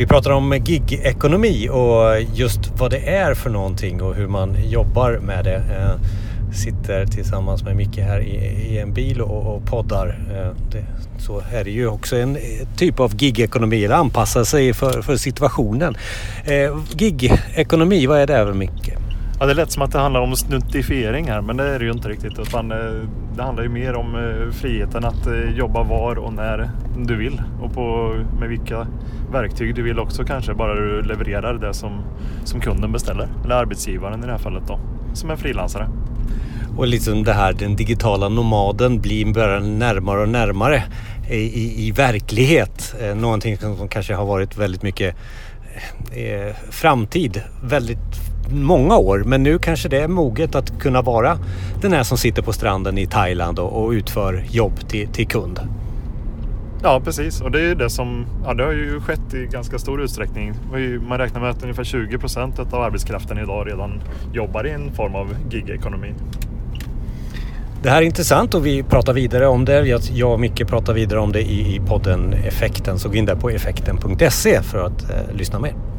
Vi pratar om gig-ekonomi och just vad det är för någonting och hur man jobbar med det. Eh, sitter tillsammans med Micke här i, en bil och, poddar. Eh, så här så är det ju också en eh, typ av gig-ekonomi, eller anpassa sig för, situationen. Gig-ekonomi, vad är det Micke? Ja, det lät som att det handlar om snuttifiering här, men det är det ju inte riktigt. Utan eh, det handlar ju mer om eh, friheten att eh, jobba var och när du vill och på, med vilka verktyg du vill också kanske. Bara du levererar det som, som kunden beställer. Eller arbetsgivaren i det här fallet då, som en frilansare. Och liksom det här den digitala nomaden blir bara närmare och närmare i, i, verklighet. Någonting som kanske har varit väldigt mycket framtid väldigt många år men nu kanske det är moget att kunna vara den här som sitter på stranden i Thailand och, och utför jobb till, till kund. Ja precis och det är det som ja, det har ju skett i ganska stor utsträckning. Man räknar med att ungefär 20 procent av arbetskraften idag redan jobbar i en form av gigekonomi. Det här är intressant och vi pratar vidare om det. Jag och Micke pratar vidare om det i, podden Effekten. Så gå in där på effekten.se för att eh, lyssna mer.